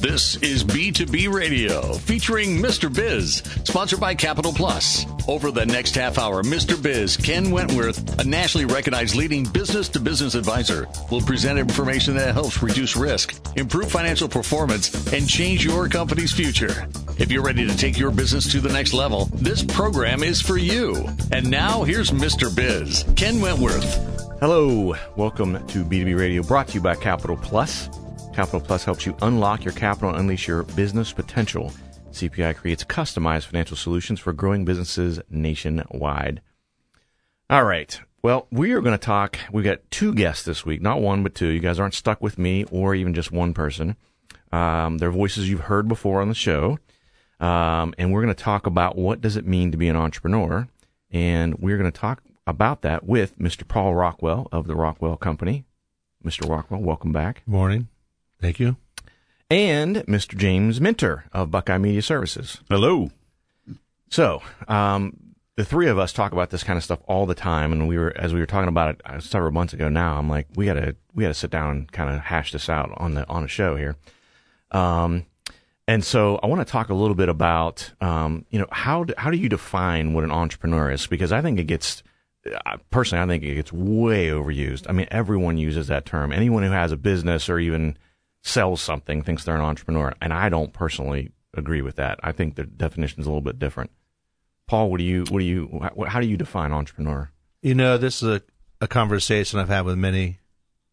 This is B2B Radio featuring Mr. Biz, sponsored by Capital Plus. Over the next half hour, Mr. Biz, Ken Wentworth, a nationally recognized leading business to business advisor, will present information that helps reduce risk, improve financial performance, and change your company's future. If you're ready to take your business to the next level, this program is for you. And now here's Mr. Biz, Ken Wentworth. Hello, welcome to B2B Radio, brought to you by Capital Plus. Capital Plus helps you unlock your capital and unleash your business potential. CPI creates customized financial solutions for growing businesses nationwide. All right. Well, we are going to talk. We've got two guests this week, not one, but two. You guys aren't stuck with me or even just one person. Um, they're voices you've heard before on the show. Um, and we're going to talk about what does it mean to be an entrepreneur. And we're going to talk about that with Mr. Paul Rockwell of the Rockwell Company. Mr. Rockwell, welcome back. Morning. Thank you. And Mr. James Minter of Buckeye Media Services. Hello. So, um, the three of us talk about this kind of stuff all the time, and we were as we were talking about it uh, several months ago. Now I'm like, we gotta we gotta sit down and kind of hash this out on the on a show here. Um, and so I want to talk a little bit about, um, you know, how do, how do you define what an entrepreneur is? Because I think it gets uh, personally, I think it gets way overused. I mean, everyone uses that term. Anyone who has a business or even sells something thinks they're an entrepreneur, and I don't personally agree with that. I think the definition is a little bit different. Paul, what do you what do you how do you define entrepreneur? You know, this is a, a conversation I've had with many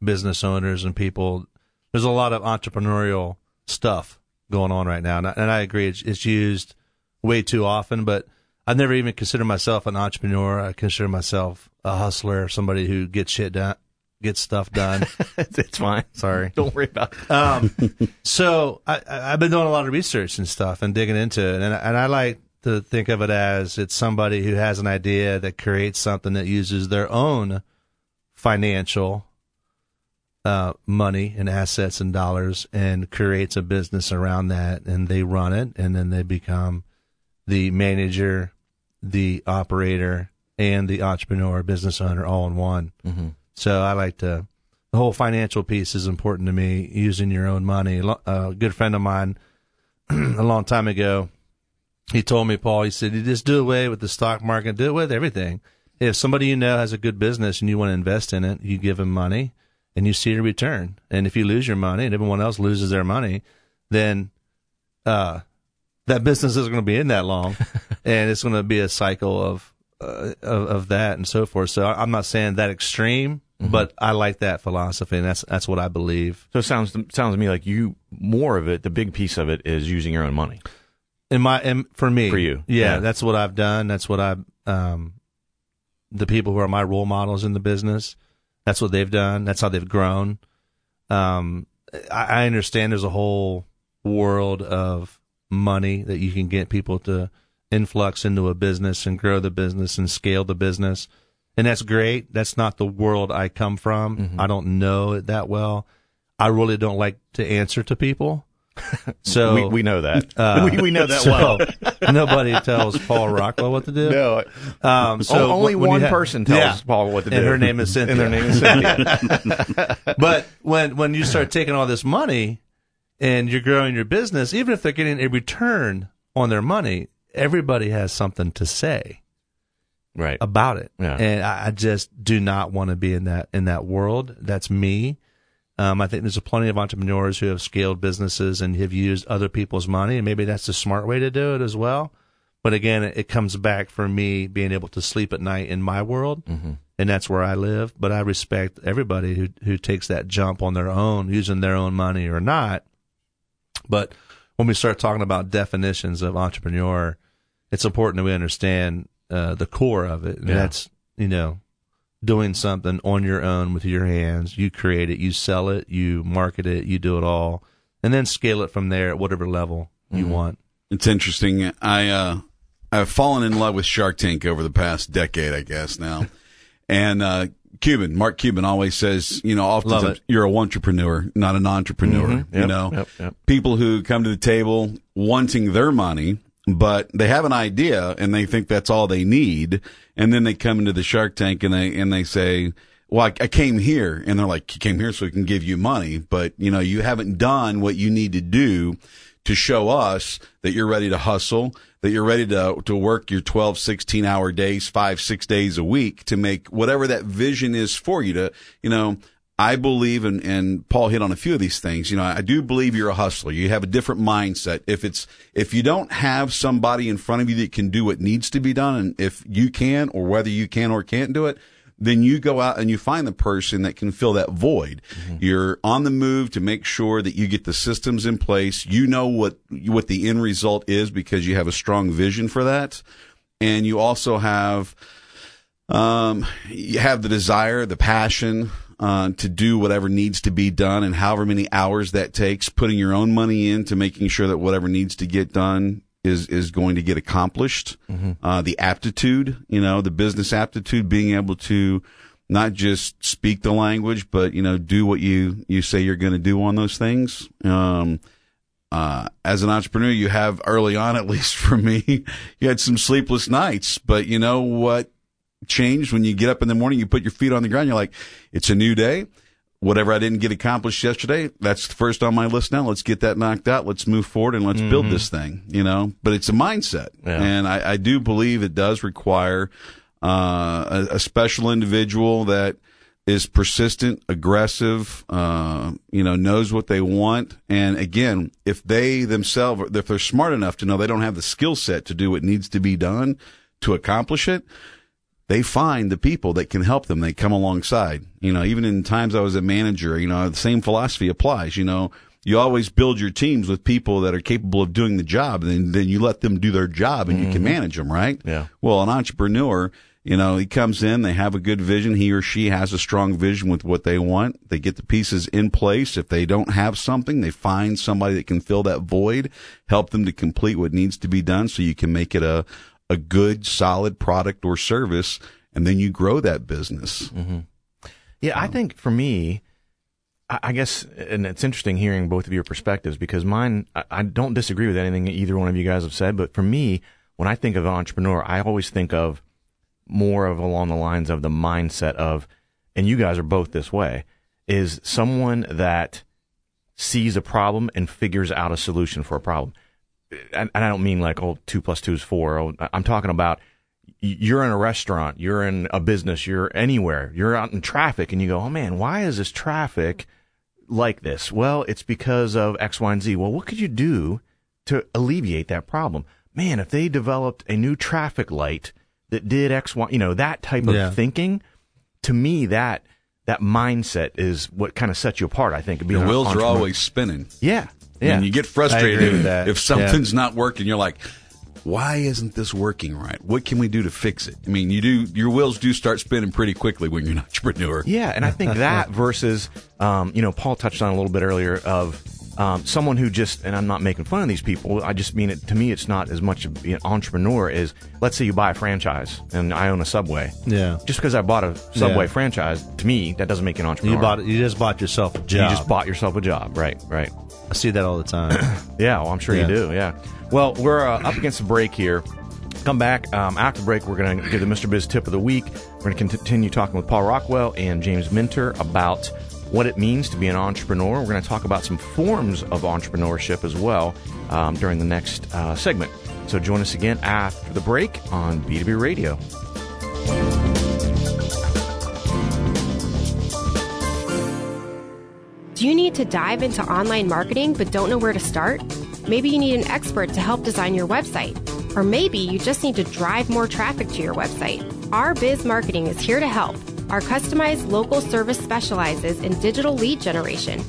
business owners and people. There's a lot of entrepreneurial stuff going on right now, and I, and I agree it's, it's used way too often. But I've never even considered myself an entrepreneur. I consider myself a hustler, somebody who gets shit done, get stuff done. it's fine. Sorry. Don't worry about it. Um, so I, I've been doing a lot of research and stuff and digging into it. And, and I like to think of it as it's somebody who has an idea that creates something that uses their own financial uh, money and assets and dollars and creates a business around that and they run it and then they become the manager, the operator, and the entrepreneur, business owner all in one. Mm-hmm. So I like to, the whole financial piece is important to me, using your own money. A good friend of mine a long time ago, he told me, Paul, he said, you just do away with the stock market, do it with everything. If somebody you know has a good business and you want to invest in it, you give them money and you see a return. And if you lose your money and everyone else loses their money, then, uh, that business isn't going to be in that long and it's going to be a cycle of, uh, of, of that and so forth. So I'm not saying that extreme, Mm-hmm. But I like that philosophy, and that's that's what I believe. So it sounds sounds to me like you more of it. The big piece of it is using your own money. In my, in, for me, for you, yeah, yeah, that's what I've done. That's what I, um, the people who are my role models in the business, that's what they've done. That's how they've grown. Um, I, I understand there's a whole world of money that you can get people to influx into a business and grow the business and scale the business and that's great. That's not the world I come from. Mm-hmm. I don't know it that well. I really don't like to answer to people. So we, we know that. Uh, we, we, know that so well. nobody tells Paul Rockwell what to do. No. Um, so only one person tells yeah, Paul what to do. And her name is Cynthia. and her name is Cynthia. but when when you start taking all this money and you're growing your business, even if they're getting a return on their money, everybody has something to say right about it. Yeah. And I, I just do not want to be in that in that world. That's me. Um, I think there's plenty of entrepreneurs who have scaled businesses and have used other people's money, and maybe that's the smart way to do it as well. But again, it, it comes back for me being able to sleep at night in my world, mm-hmm. and that's where I live. But I respect everybody who who takes that jump on their own, using their own money or not. But when we start talking about definitions of entrepreneur, it's important that we understand uh, the core of it. And yeah. that's, you know, doing something on your own with your hands. You create it, you sell it, you market it, you do it all, and then scale it from there at whatever level you mm-hmm. want. It's interesting. I, uh, I've fallen in love with Shark Tank over the past decade, I guess now. and, uh, Cuban, Mark Cuban always says, you know, often you're a entrepreneur, not an entrepreneur. Mm-hmm. Yep, you know, yep, yep. people who come to the table wanting their money but they have an idea and they think that's all they need. And then they come into the Shark Tank and they, and they say, well, I, I came here and they're like, you came here so we can give you money, but you know, you haven't done what you need to do to show us that you're ready to hustle, that you're ready to, to work your 12, 16 hour days, five, six days a week to make whatever that vision is for you to, you know, I believe, and, and Paul hit on a few of these things. You know, I do believe you're a hustler. You have a different mindset. If it's, if you don't have somebody in front of you that can do what needs to be done, and if you can, or whether you can or can't do it, then you go out and you find the person that can fill that void. Mm-hmm. You're on the move to make sure that you get the systems in place. You know what, what the end result is because you have a strong vision for that. And you also have, um, you have the desire, the passion, uh, to do whatever needs to be done and however many hours that takes, putting your own money into making sure that whatever needs to get done is is going to get accomplished. Mm-hmm. Uh, the aptitude, you know, the business aptitude, being able to not just speak the language, but you know, do what you you say you're going to do on those things. Um, uh, as an entrepreneur, you have early on, at least for me, you had some sleepless nights, but you know what changed when you get up in the morning, you put your feet on the ground, you're like, it's a new day. Whatever I didn't get accomplished yesterday, that's first on my list now. Let's get that knocked out. Let's move forward and let's mm-hmm. build this thing, you know, but it's a mindset. Yeah. And I, I, do believe it does require, uh, a, a, special individual that is persistent, aggressive, uh, you know, knows what they want. And again, if they themselves, if they're smart enough to know they don't have the skill set to do what needs to be done to accomplish it, they find the people that can help them. They come alongside. You know, even in times I was a manager, you know, the same philosophy applies. You know, you always build your teams with people that are capable of doing the job, and then, then you let them do their job, and mm-hmm. you can mm-hmm. manage them, right? Yeah. Well, an entrepreneur, you know, he comes in, they have a good vision. He or she has a strong vision with what they want. They get the pieces in place. If they don't have something, they find somebody that can fill that void, help them to complete what needs to be done so you can make it a, a good, solid product or service, and then you grow that business. Mm-hmm. Yeah, um, I think for me, I, I, guess, and it's interesting hearing both of your perspectives because mine, I, I don't disagree with anything either one of you guys have said, but for me, when I think of an entrepreneur, I always think of more of along the lines of the mindset of, and you guys are both this way, is someone that sees a problem and figures out a solution for a problem and I don't mean like, oh, two plus two is four. Oh, I'm talking about you're in a restaurant, you're in a business, you're anywhere, you're out in traffic, and you go, oh man, why is this traffic like this? Well, it's because of X, Y, and Z. Well, what could you do to alleviate that problem? Man, if they developed a new traffic light that did X, Y, you know, that type of yeah. thinking, to me, that that mindset is what kind of sets you apart. I think. The wheels are always spinning. Yeah, yeah. And you get frustrated if something's yeah. not working. You're like, why isn't this working right? What can we do to fix it? I mean, you do your wheels do start spinning pretty quickly when you're an entrepreneur. Yeah, and I think that versus, um, you know, Paul touched on a little bit earlier of um, someone who just, and I'm not making fun of these people. I just mean it to me. It's not as much of an entrepreneur as let's say you buy a franchise and I own a Subway. Yeah. Just because I bought a Subway yeah. franchise, to me, that doesn't make you an entrepreneur. You bought, you just bought yourself a job. You just bought yourself a job. Right. Right. I see that all the time. yeah, well, I'm sure yeah. you do. Yeah. Well, we're uh, up against the break here. Come back um, after break. We're going to give the Mr. Biz tip of the week. We're going to continue talking with Paul Rockwell and James Minter about what it means to be an entrepreneur. We're going to talk about some forms of entrepreneurship as well um, during the next uh, segment. So join us again after the break on B2B Radio. Do you need to dive into online marketing but don't know where to start? Maybe you need an expert to help design your website. Or maybe you just need to drive more traffic to your website. Our Biz Marketing is here to help. Our customized local service specializes in digital lead generation.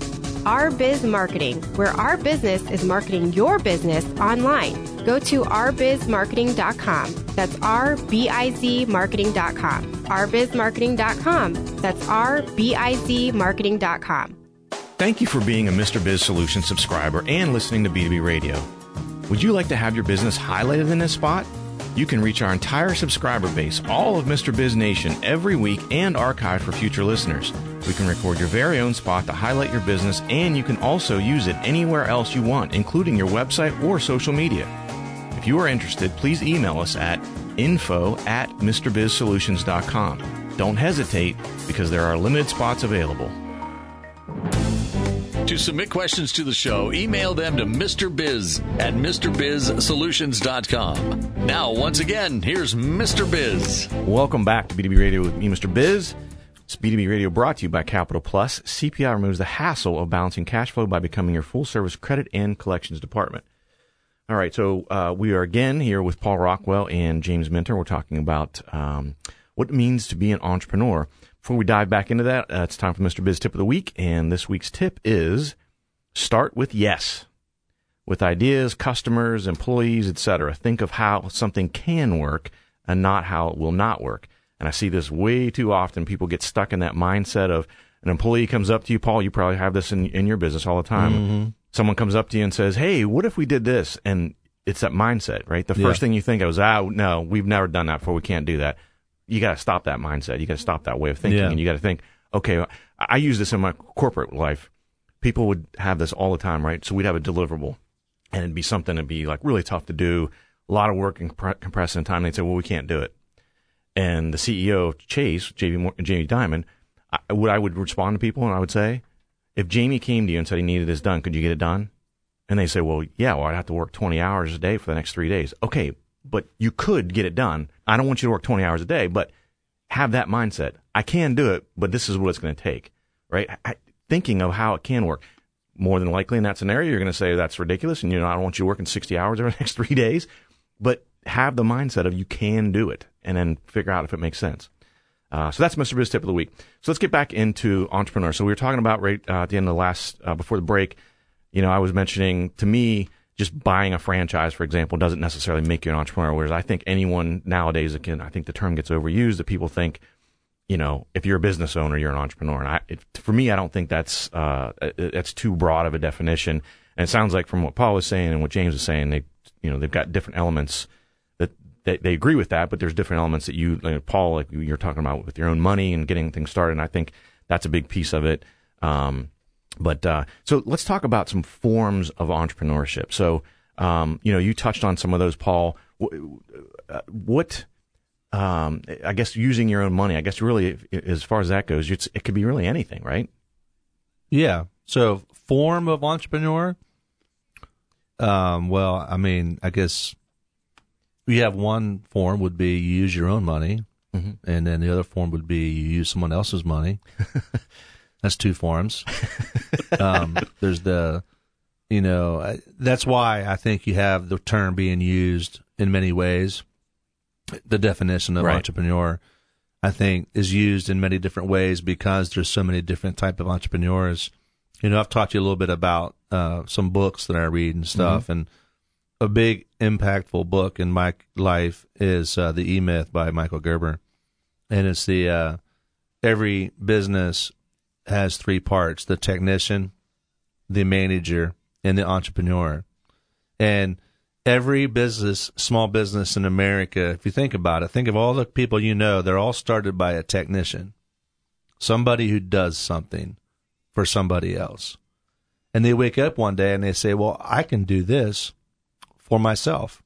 Our Biz Marketing, where our business is marketing your business online. Go to rbizmarketing.com. That's R B I Z marketing.com. rbizmarketing.com. That's rbizmarketing.com. Thank you for being a Mr. Biz Solution subscriber and listening to B2B Radio. Would you like to have your business highlighted in this spot? You can reach our entire subscriber base, all of Mr. Biz Nation, every week and archive for future listeners. We can record your very own spot to highlight your business, and you can also use it anywhere else you want, including your website or social media. If you are interested, please email us at info at MrBizSolutions.com. Don't hesitate because there are limited spots available. To submit questions to the show, email them to Mr. Biz at MrBizSolutions.com. Now, once again, here's Mr. Biz. Welcome back to B2B Radio with me, Mr. Biz. It's B2B Radio brought to you by Capital Plus. CPI removes the hassle of balancing cash flow by becoming your full service credit and collections department. All right, so uh, we are again here with Paul Rockwell and James Minter. We're talking about um, what it means to be an entrepreneur. Before we dive back into that, uh, it's time for Mr. Biz Tip of the Week. And this week's tip is start with yes. With ideas, customers, employees, etc. Think of how something can work and not how it will not work. And I see this way too often. People get stuck in that mindset of an employee comes up to you, Paul, you probably have this in, in your business all the time. Mm-hmm. Someone comes up to you and says, Hey, what if we did this? And it's that mindset, right? The first thing you think of is, ah, no, we've never done that before. We can't do that you got to stop that mindset. You got to stop that way of thinking, yeah. and you got to think, okay, I use this in my corporate life. People would have this all the time, right? So we'd have a deliverable, and it'd be something that'd be like really tough to do, a lot of work and compressed in time. And they'd say, well, we can't do it. And the CEO of Chase, Jamie, Jamie Dimon, I, would I would respond to people and I would say, if Jamie came to you and said he needed this done, could you get it done? And they say, well, yeah, well, I'd have to work 20 hours a day for the next three days. Okay, but you could get it done. I don't want you to work 20 hours a day, but have that mindset. I can do it, but this is what it's going to take, right? I, thinking of how it can work. More than likely in that scenario, you're going to say that's ridiculous and you know, I don't want you working 60 hours over the next three days, but have the mindset of you can do it and then figure out if it makes sense. Uh, so that's Mr. Biz tip of the week. So let's get back into entrepreneurs. So we were talking about right uh, at the end of the last, uh, before the break, you know, I was mentioning to me, just buying a franchise, for example, doesn't necessarily make you an entrepreneur. Whereas I think anyone nowadays, again, I think the term gets overused that people think, you know, if you're a business owner, you're an entrepreneur. And I, it, for me, I don't think that's, uh, that's too broad of a definition. And it sounds like from what Paul was saying and what James was saying, they, you know, they've got different elements that they, they agree with that, but there's different elements that you, like Paul, like you're talking about with your own money and getting things started. And I think that's a big piece of it. Um, but uh, so let's talk about some forms of entrepreneurship. So, um, you know, you touched on some of those, Paul. Uh, what, um, I guess, using your own money. I guess really, as far as that goes, it could be really anything, right? Yeah. So, form of entrepreneur. Um, well, I mean, I guess we have one form would be you use your own money, mm-hmm. and then the other form would be you use someone else's money. That's two forms. um, there's the, you know, that's why I think you have the term being used in many ways. The definition of right. entrepreneur, I think, is used in many different ways because there's so many different type of entrepreneurs. You know, I've talked to you a little bit about uh, some books that I read and stuff, mm-hmm. and a big impactful book in my life is uh, the E Myth by Michael Gerber, and it's the uh, every business has three parts the technician, the manager, and the entrepreneur. And every business, small business in America, if you think about it, think of all the people you know, they're all started by a technician, somebody who does something for somebody else. And they wake up one day and they say, Well, I can do this for myself.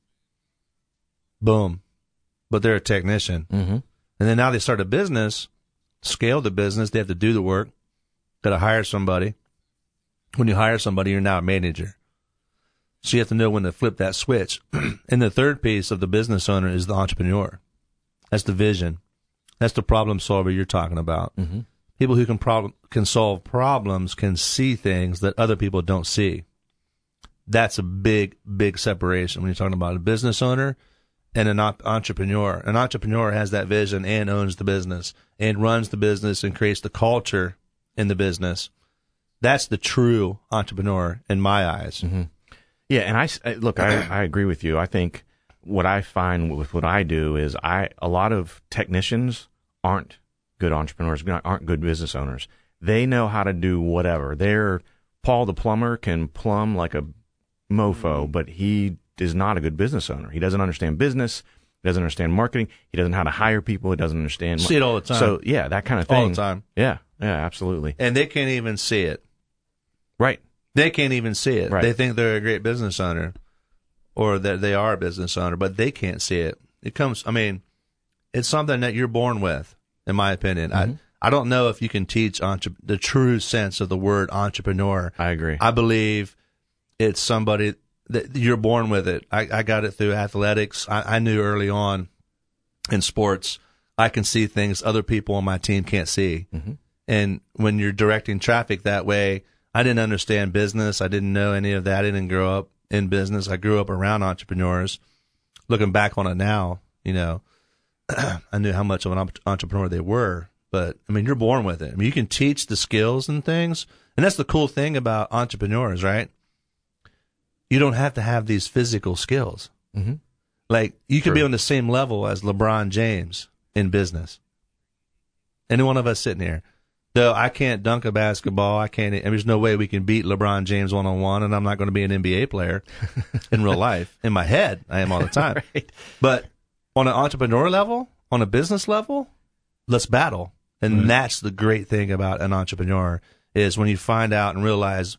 Boom. But they're a technician. Mm-hmm. And then now they start a business, scale the business, they have to do the work, got to hire somebody. When you hire somebody, you're now a manager. So you have to know when to flip that switch. and the third piece of the business owner is the entrepreneur. That's the vision. That's the problem solver you're talking about. Mm-hmm. People who can problem can solve problems can see things that other people don't see. That's a big, big separation when you're talking about a business owner and an entrepreneur. An entrepreneur has that vision and owns the business and runs the business and creates the culture in the business. That's the true entrepreneur in my eyes. Mm-hmm. Yeah, and I look, I, I agree with you. I think what I find with what I do is I a lot of technicians aren't good entrepreneurs, aren't good business owners. They know how to do whatever. They're Paul the plumber can plumb like a mofo, but he is not a good business owner. He doesn't understand business. He doesn't understand marketing. He doesn't know how to hire people. He doesn't understand. See it all the time. So yeah, that kind of thing. All the time. Yeah, yeah, absolutely. And they can't even see it. Right. They can't even see it. Right. They think they're a great business owner or that they are a business owner, but they can't see it. It comes, I mean, it's something that you're born with. in my opinion. Mm-hmm. I I don't know if you can teach entre- the true sense of the word entrepreneur. I agree. I believe it's somebody that you're born with it. I, I got it through athletics. I, I knew early on in sports, I can see things other people on my team can't see. Mm-hmm. And when you're directing traffic that way, I didn't understand business. I didn't know any of that. I didn't grow up in business. I grew up around entrepreneurs. Looking back on it now, you know, I knew how much of an entrepreneur they were. But I mean, you're born with it. I mean, you can teach the skills and things. And that's the cool thing about entrepreneurs, right? You don't have to have these physical skills. Mm-hmm. Like you could be on the same level as LeBron James in business. Any one of us sitting here. Though I can't dunk a basketball, I can't. I mean, there's no way we can beat LeBron James one on one, and I'm not going to be an NBA player in real life. In my head, I am all the time. right. But on an entrepreneur level, on a business level, let's battle. And mm-hmm. that's the great thing about an entrepreneur is when you find out and realize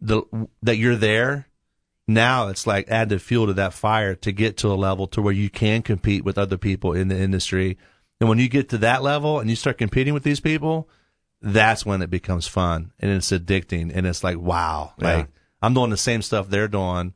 the, that you're there. Now it's like add the fuel to that fire to get to a level to where you can compete with other people in the industry. And when you get to that level and you start competing with these people, that's when it becomes fun and it's addicting and it's like wow yeah. like i'm doing the same stuff they're doing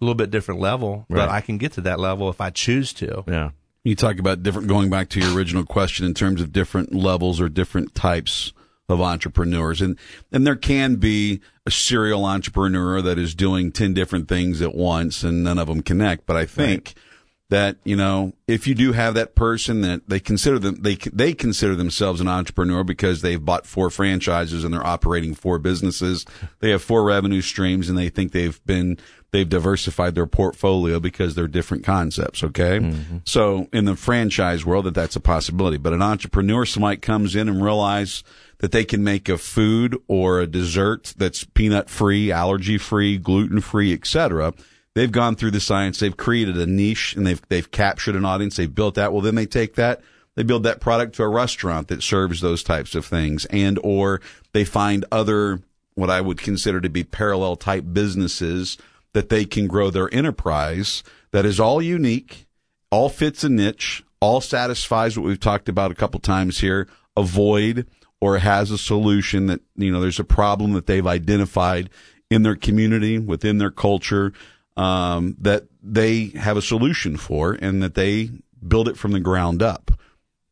a little bit different level right. but i can get to that level if i choose to yeah you talk about different going back to your original question in terms of different levels or different types of entrepreneurs. And and there can be a serial entrepreneur that is doing 10 different things at once and none of them connect. But i think right that you know if you do have that person that they consider them they they consider themselves an entrepreneur because they've bought four franchises and they're operating four businesses. They have four revenue streams and they think they've been they've diversified their portfolio because they're different concepts okay mm-hmm. so in the franchise world that that's a possibility but an entrepreneur might comes in and realize that they can make a food or a dessert that's peanut free allergy free gluten free etc They've gone through the science. They've created a niche and they've they've captured an audience. They've built that. Well, then they take that. They build that product to a restaurant that serves those types of things, and or they find other what I would consider to be parallel type businesses that they can grow their enterprise that is all unique, all fits a niche, all satisfies what we've talked about a couple times here, avoid or has a solution that, you know, there's a problem that they've identified in their community, within their culture, um, that they have a solution for and that they build it from the ground up.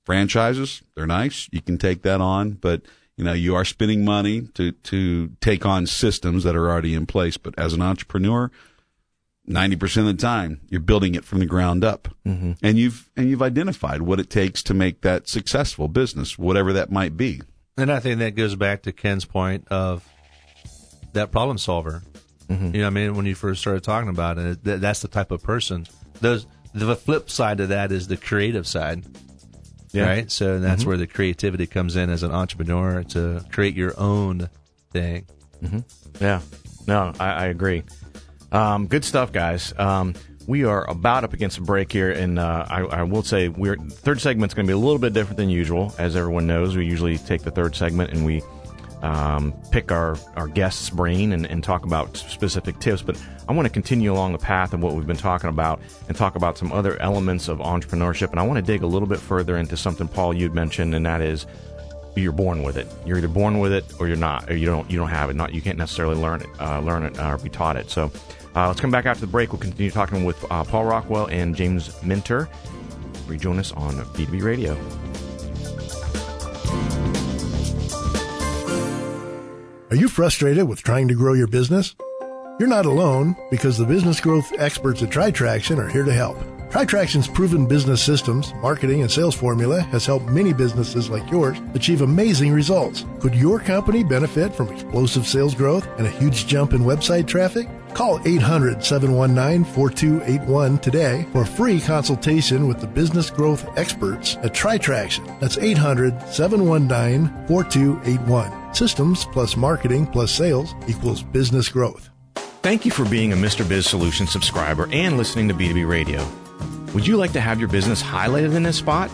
Franchises, they're nice. You can take that on, but you know, you are spending money to, to take on systems that are already in place. But as an entrepreneur, 90% of the time, you're building it from the ground up. Mm-hmm. And you've, and you've identified what it takes to make that successful business, whatever that might be. And I think that goes back to Ken's point of that problem solver. Mm-hmm. You know, I mean, when you first started talking about it, that's the type of person. Those the flip side of that is the creative side, yeah. right? So that's mm-hmm. where the creativity comes in as an entrepreneur to create your own thing. Mm-hmm. Yeah, no, I, I agree. Um, good stuff, guys. Um, we are about up against a break here, and uh, I, I, will say we're third segment's going to be a little bit different than usual. As everyone knows, we usually take the third segment and we um, pick our, our guest's brain and, and talk about specific tips, but I want to continue along the path of what we've been talking about and talk about some other elements of entrepreneurship. And I want to dig a little bit further into something, Paul, you'd mentioned, and that is you're born with it. You're either born with it or you're not, or you don't you don't have it. Not you can't necessarily learn it, uh, learn it or be taught it. So uh, let's come back after the break. We'll continue talking with uh, Paul Rockwell and James Minter. Rejoin us on B2B Radio. Are you frustrated with trying to grow your business? You're not alone because the business growth experts at TriTraction are here to help. TriTraction's proven business systems, marketing, and sales formula has helped many businesses like yours achieve amazing results. Could your company benefit from explosive sales growth and a huge jump in website traffic? Call 800 719 4281 today for a free consultation with the business growth experts at TriTraction. That's 800 719 4281. Systems plus marketing plus sales equals business growth. Thank you for being a Mr. Biz Solution subscriber and listening to B2B Radio. Would you like to have your business highlighted in this spot?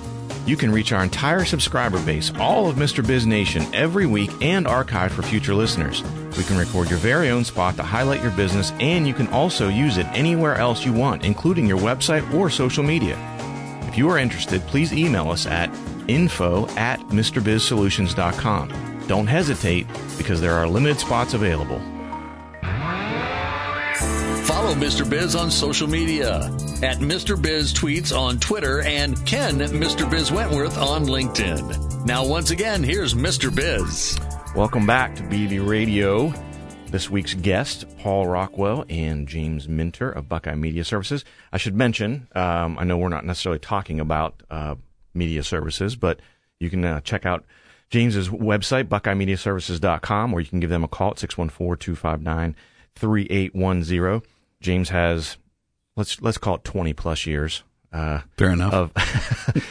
You can reach our entire subscriber base, all of Mr. Biz Nation, every week and archive for future listeners. We can record your very own spot to highlight your business, and you can also use it anywhere else you want, including your website or social media. If you are interested, please email us at info at MrBizSolutions.com. Don't hesitate because there are limited spots available. Follow Mr. Biz on social media at Mr. Biz Tweets on Twitter and Ken Mr. Biz Wentworth on LinkedIn. Now, once again, here's Mr. Biz. Welcome back to B2B Radio. This week's guest, Paul Rockwell and James Minter of Buckeye Media Services. I should mention, um, I know we're not necessarily talking about uh, media services, but you can uh, check out James's website, buckeyemediaservices.com, or you can give them a call at 614 259 3810. James has, let's, let's call it 20 plus years. Uh, Fair enough. Of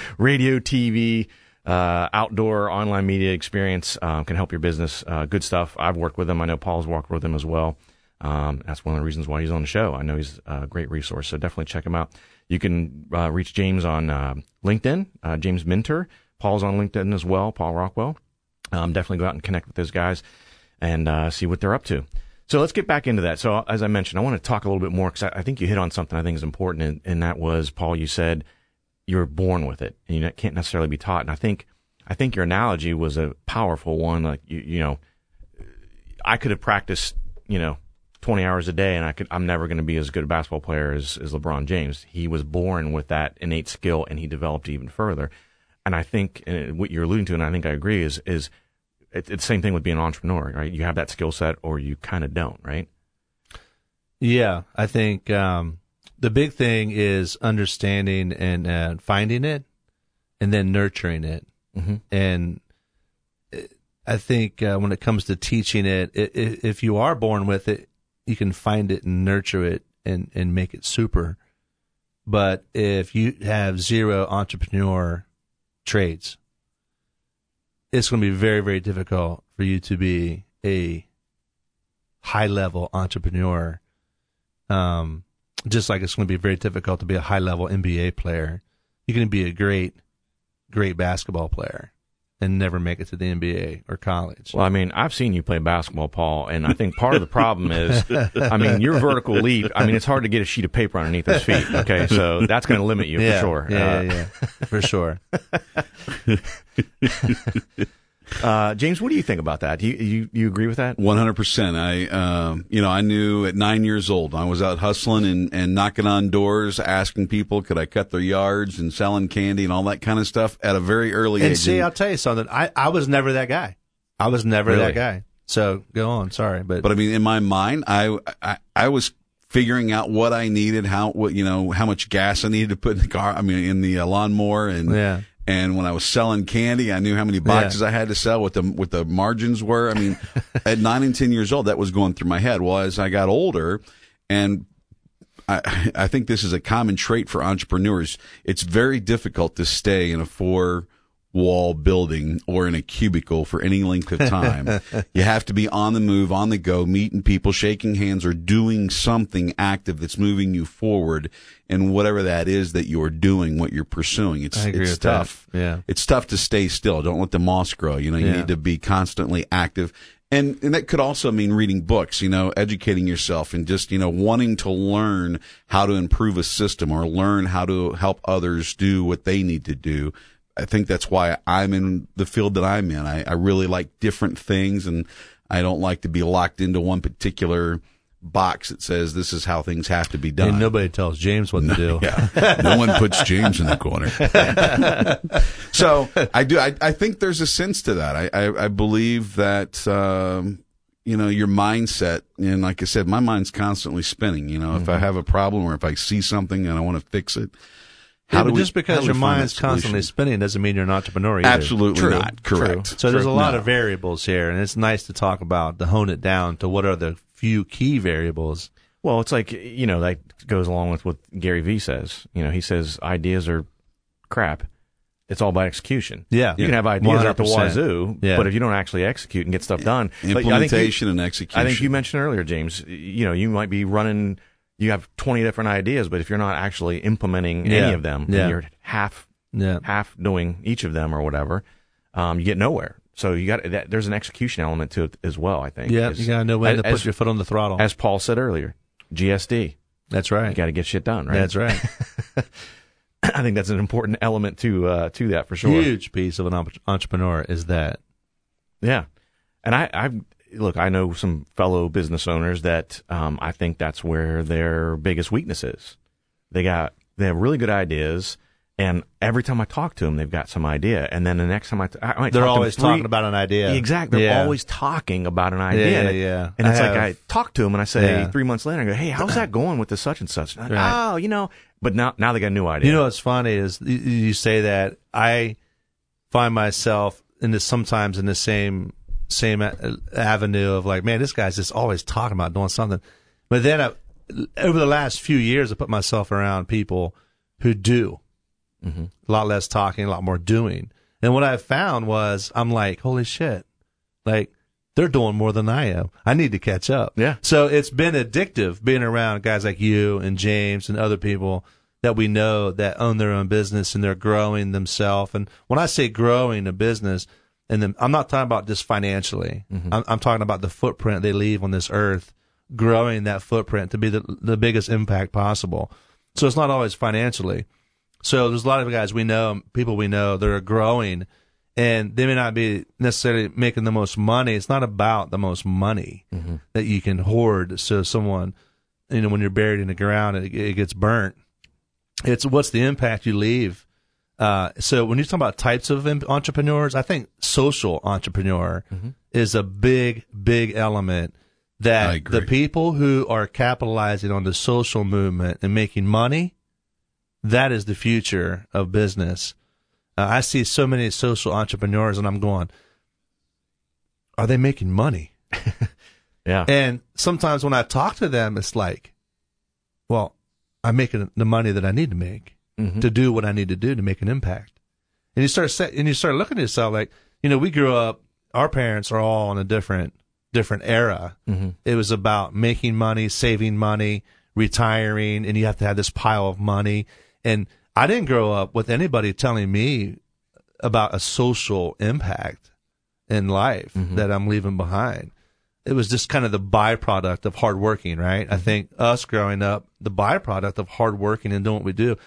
radio, TV, uh, outdoor online media experience um, can help your business. Uh, good stuff. I've worked with him. I know Paul's worked with him as well. Um, that's one of the reasons why he's on the show. I know he's a great resource, so definitely check him out. You can uh, reach James on uh, LinkedIn, uh, James Minter. Paul's on LinkedIn as well, Paul Rockwell. Um, definitely go out and connect with those guys and uh, see what they're up to. So let's get back into that. So as I mentioned, I want to talk a little bit more because I, I, think you hit on something I think is important, and, and that was Paul. You said you're born with it and you can't necessarily be taught. And I think, I think your analogy was a powerful one. Like, you, you know, I could have practiced, you know, 20 hours a day and I could, I'm never going to be as good a basketball player as, as LeBron James. He was born with that innate skill and he developed even further. And I think and what you're alluding to, and I think I agree is, is it's the same thing with being an entrepreneur, right? You have that skill set or you kind of don't, right? Yeah. I think, um, the big thing is understanding and uh, finding it and then nurturing it. Mm-hmm. And I think uh, when it comes to teaching it, it, it, if you are born with it, you can find it and nurture it and, and make it super. But if you have zero entrepreneur traits, it's going to be very, very difficult for you to be a high level entrepreneur. Um, just like it's going to be very difficult to be a high level NBA player, you can be a great, great basketball player and never make it to the NBA or college. Well, I mean, I've seen you play basketball, Paul, and I think part of the problem is, I mean, your vertical leap. I mean, it's hard to get a sheet of paper underneath his feet. Okay, so that's going to limit you yeah, for sure. Yeah, uh, yeah, yeah, for sure. Uh, James, what do you think about that? Do you you, you agree with that? One hundred percent. I um, you know I knew at nine years old I was out hustling and, and knocking on doors, asking people could I cut their yards and selling candy and all that kind of stuff at a very early age. and age. See, I'll tell you something. I, I was never that guy. I was never really? that guy. So go on. Sorry, but but I mean, in my mind, I I, I was figuring out what I needed, how what you know, how much gas I needed to put in the car. I mean, in the uh, lawnmower, and yeah. And when I was selling candy, I knew how many boxes yeah. I had to sell, what the what the margins were. I mean, at nine and ten years old, that was going through my head. Well, as I got older, and I I think this is a common trait for entrepreneurs. It's very difficult to stay in a four wall building or in a cubicle for any length of time. you have to be on the move, on the go, meeting people, shaking hands, or doing something active that's moving you forward. And whatever that is that you're doing, what you're pursuing, it's it's tough. That. Yeah, it's tough to stay still. Don't let the moss grow. You know, you yeah. need to be constantly active. And, and that could also mean reading books, you know, educating yourself and just, you know, wanting to learn how to improve a system or learn how to help others do what they need to do I think that's why I'm in the field that I'm in. I, I really like different things and I don't like to be locked into one particular box that says this is how things have to be done. And nobody tells James what no, to do. Yeah. no one puts James in the corner. so I do. I, I, think there's a sense to that. I, I, I believe that, um, you know, your mindset, and like I said, my mind's constantly spinning. You know, mm-hmm. if I mm-hmm. have a problem or if I see something and I want to fix it, how yeah, just because your mind's constantly spinning doesn't mean you're an entrepreneur either. Absolutely True. not. Correct. True. So there's a lot no. of variables here, and it's nice to talk about to hone it down to what are the few key variables. Well, it's like you know that goes along with what Gary Vee says. You know, he says ideas are crap. It's all about execution. Yeah, you can have ideas 100%. out the wazoo, yeah. but if you don't actually execute and get stuff done, implementation you, and execution. I think you mentioned earlier, James. You know, you might be running you have 20 different ideas, but if you're not actually implementing yeah. any of them, yeah. you're half yeah. half doing each of them or whatever, um, you get nowhere. So you got that, there's an execution element to it as well. I think. Yeah, you got to know when as, to put your foot on the throttle. As Paul said earlier, GSD. That's right. You got to get shit done, right? That's right. I think that's an important element to uh, to that for sure. Huge piece of an entrepreneur is that. Yeah, and I, I look. I know some fellow business owners that um, I think that's where their biggest weakness is. They got they have really good ideas and every time I talk to them, they've got some idea. And then the next time I, t- I they're always three, talking about an idea. Exactly. They're Yeah. always talking about an idea. Yeah, and, it- yeah. and it's I like have- I talk to them and I say Yeah. three months later, I go, "Hey, how's that going with the such and such?" And Right. Oh, you know. But now, now they got a new idea. You know what's funny is you- you say that I find myself in this sometimes in the same same a- avenue of like, man, this guy's just always talking about doing something. But then I, over the last few years, I put myself around people who do Mm-hmm. a lot less talking, a lot more doing. And what I found was, I'm like, holy shit, like they're doing more than I am. I need to catch up. Yeah. So it's been addictive being around guys like you and James and other people that we know that own their own business and they're growing themselves. And when I say growing a business, and then I'm not talking about just financially. Mm-hmm. I'm, I'm talking about the footprint they leave on this earth, growing that footprint to be the, the biggest impact possible. So it's not always financially. So there's a lot of guys we know, people we know that are growing and they may not be necessarily making the most money. It's not about the most money mm-hmm. that you can hoard. So someone, you know, when you're buried in the ground, it, it gets burnt. It's what's the impact you leave. Uh, so when you talk about types of entrepreneurs, I think social entrepreneur is a big, big element that the people who are capitalizing on the social movement and making money, that is the future of business. Uh, I see so many social entrepreneurs and I'm going, are they making money? Yeah. And sometimes when I talk to them, it's like, well, I'm making the money that I need to make Mhm. to do what I need to do to make an impact. And you start set, and you start looking at yourself like, you know, we grew up, our parents are all in a different, different era. Mm-hmm. It was about making money, saving money, retiring, and you have to have this pile of money. And I didn't grow up with anybody telling me about a social impact in life that I'm leaving behind. It was just kind of the byproduct of hard working, right? I think us growing up, the byproduct of hard working and doing what we do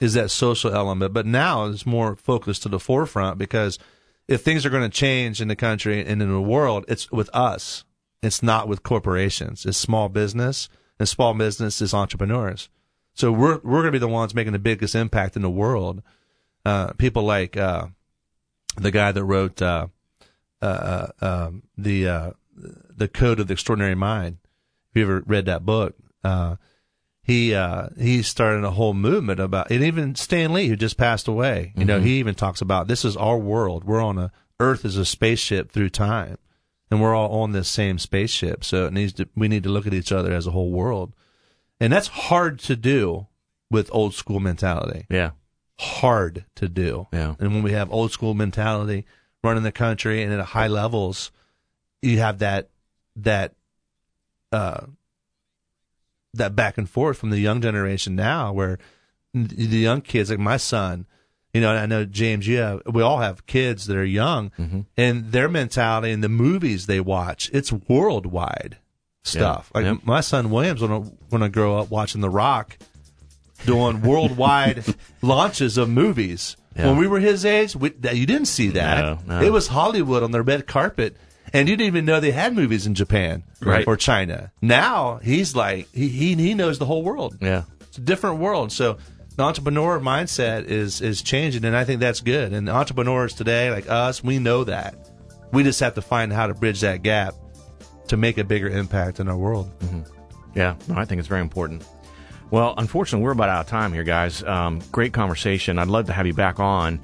is that social element. But now it's more focused to the forefront because if things are going to change in the country and in the world, it's with us. It's not with corporations. It's small business, and small business is entrepreneurs. So we're we're going to be the ones making the biggest impact in the world. Uh, people like uh, the guy that wrote uh, uh, um, the uh, the Code of the Extraordinary Mind. If you ever read that book, uh, he uh, he started a whole movement about, and even Stan Lee, who just passed away, you know, he even talks about this is our world. We're on a Earth is a spaceship through time, and we're all on this same spaceship. So it needs to, we need to look at each other as a whole world, and that's hard to do with old school mentality Yeah. hard to do. Yeah. And when we have old school mentality running the country and at high levels, you have that that uh that back and forth from the young generation now where the young kids like my son you know, I know James, you have, we all have kids that are young mm-hmm. and their mentality and the movies they watch, it's worldwide stuff. Like Yep. my son William's when I, gonna grow up watching The Rock doing worldwide launches of movies. Yeah. When we were his age, we, you didn't see that. No, no. It was Hollywood on their red carpet, and you didn't even know they had movies in Japan Right. or China. Now he's like he, he he knows the whole world. Yeah. It's a different world. So the entrepreneur mindset is is changing, and I think that's good. And entrepreneurs today, like us, we know that. We just have to find how to bridge that gap to make a bigger impact in our world. Yeah, no, I think it's very important. Well, unfortunately, we're about out of time here, guys. Um, great conversation. I'd love to have you back on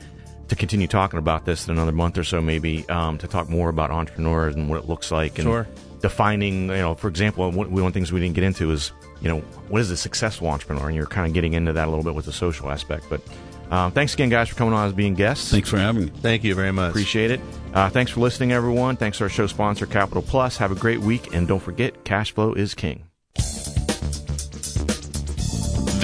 to continue talking about this in another month or so, maybe, um, to talk more about entrepreneurs and what it looks like and Sure. defining. You know, for example, one, one of the things we didn't get into is, you know, what is a successful entrepreneur? And you're kind of getting into that a little bit with the social aspect. But um, thanks again, guys, for coming on as being guests. Thanks for having me. Thank you very much. Appreciate it. Uh, thanks for listening, everyone. Thanks to our show sponsor, Capital Plus. Have a great week, and don't forget, cash flow is king.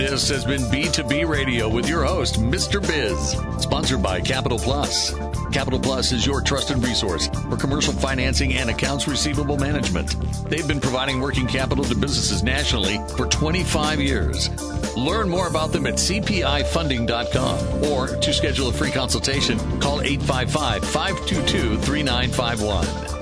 This has been B2B Radio with your host, Mr. Biz, sponsored by Capital Plus. Capital Plus is your trusted resource for commercial financing and accounts receivable management. They've been providing working capital to businesses nationally for 25 years. Learn more about them at cpifunding.com or to schedule a free consultation, call 855 522 3951.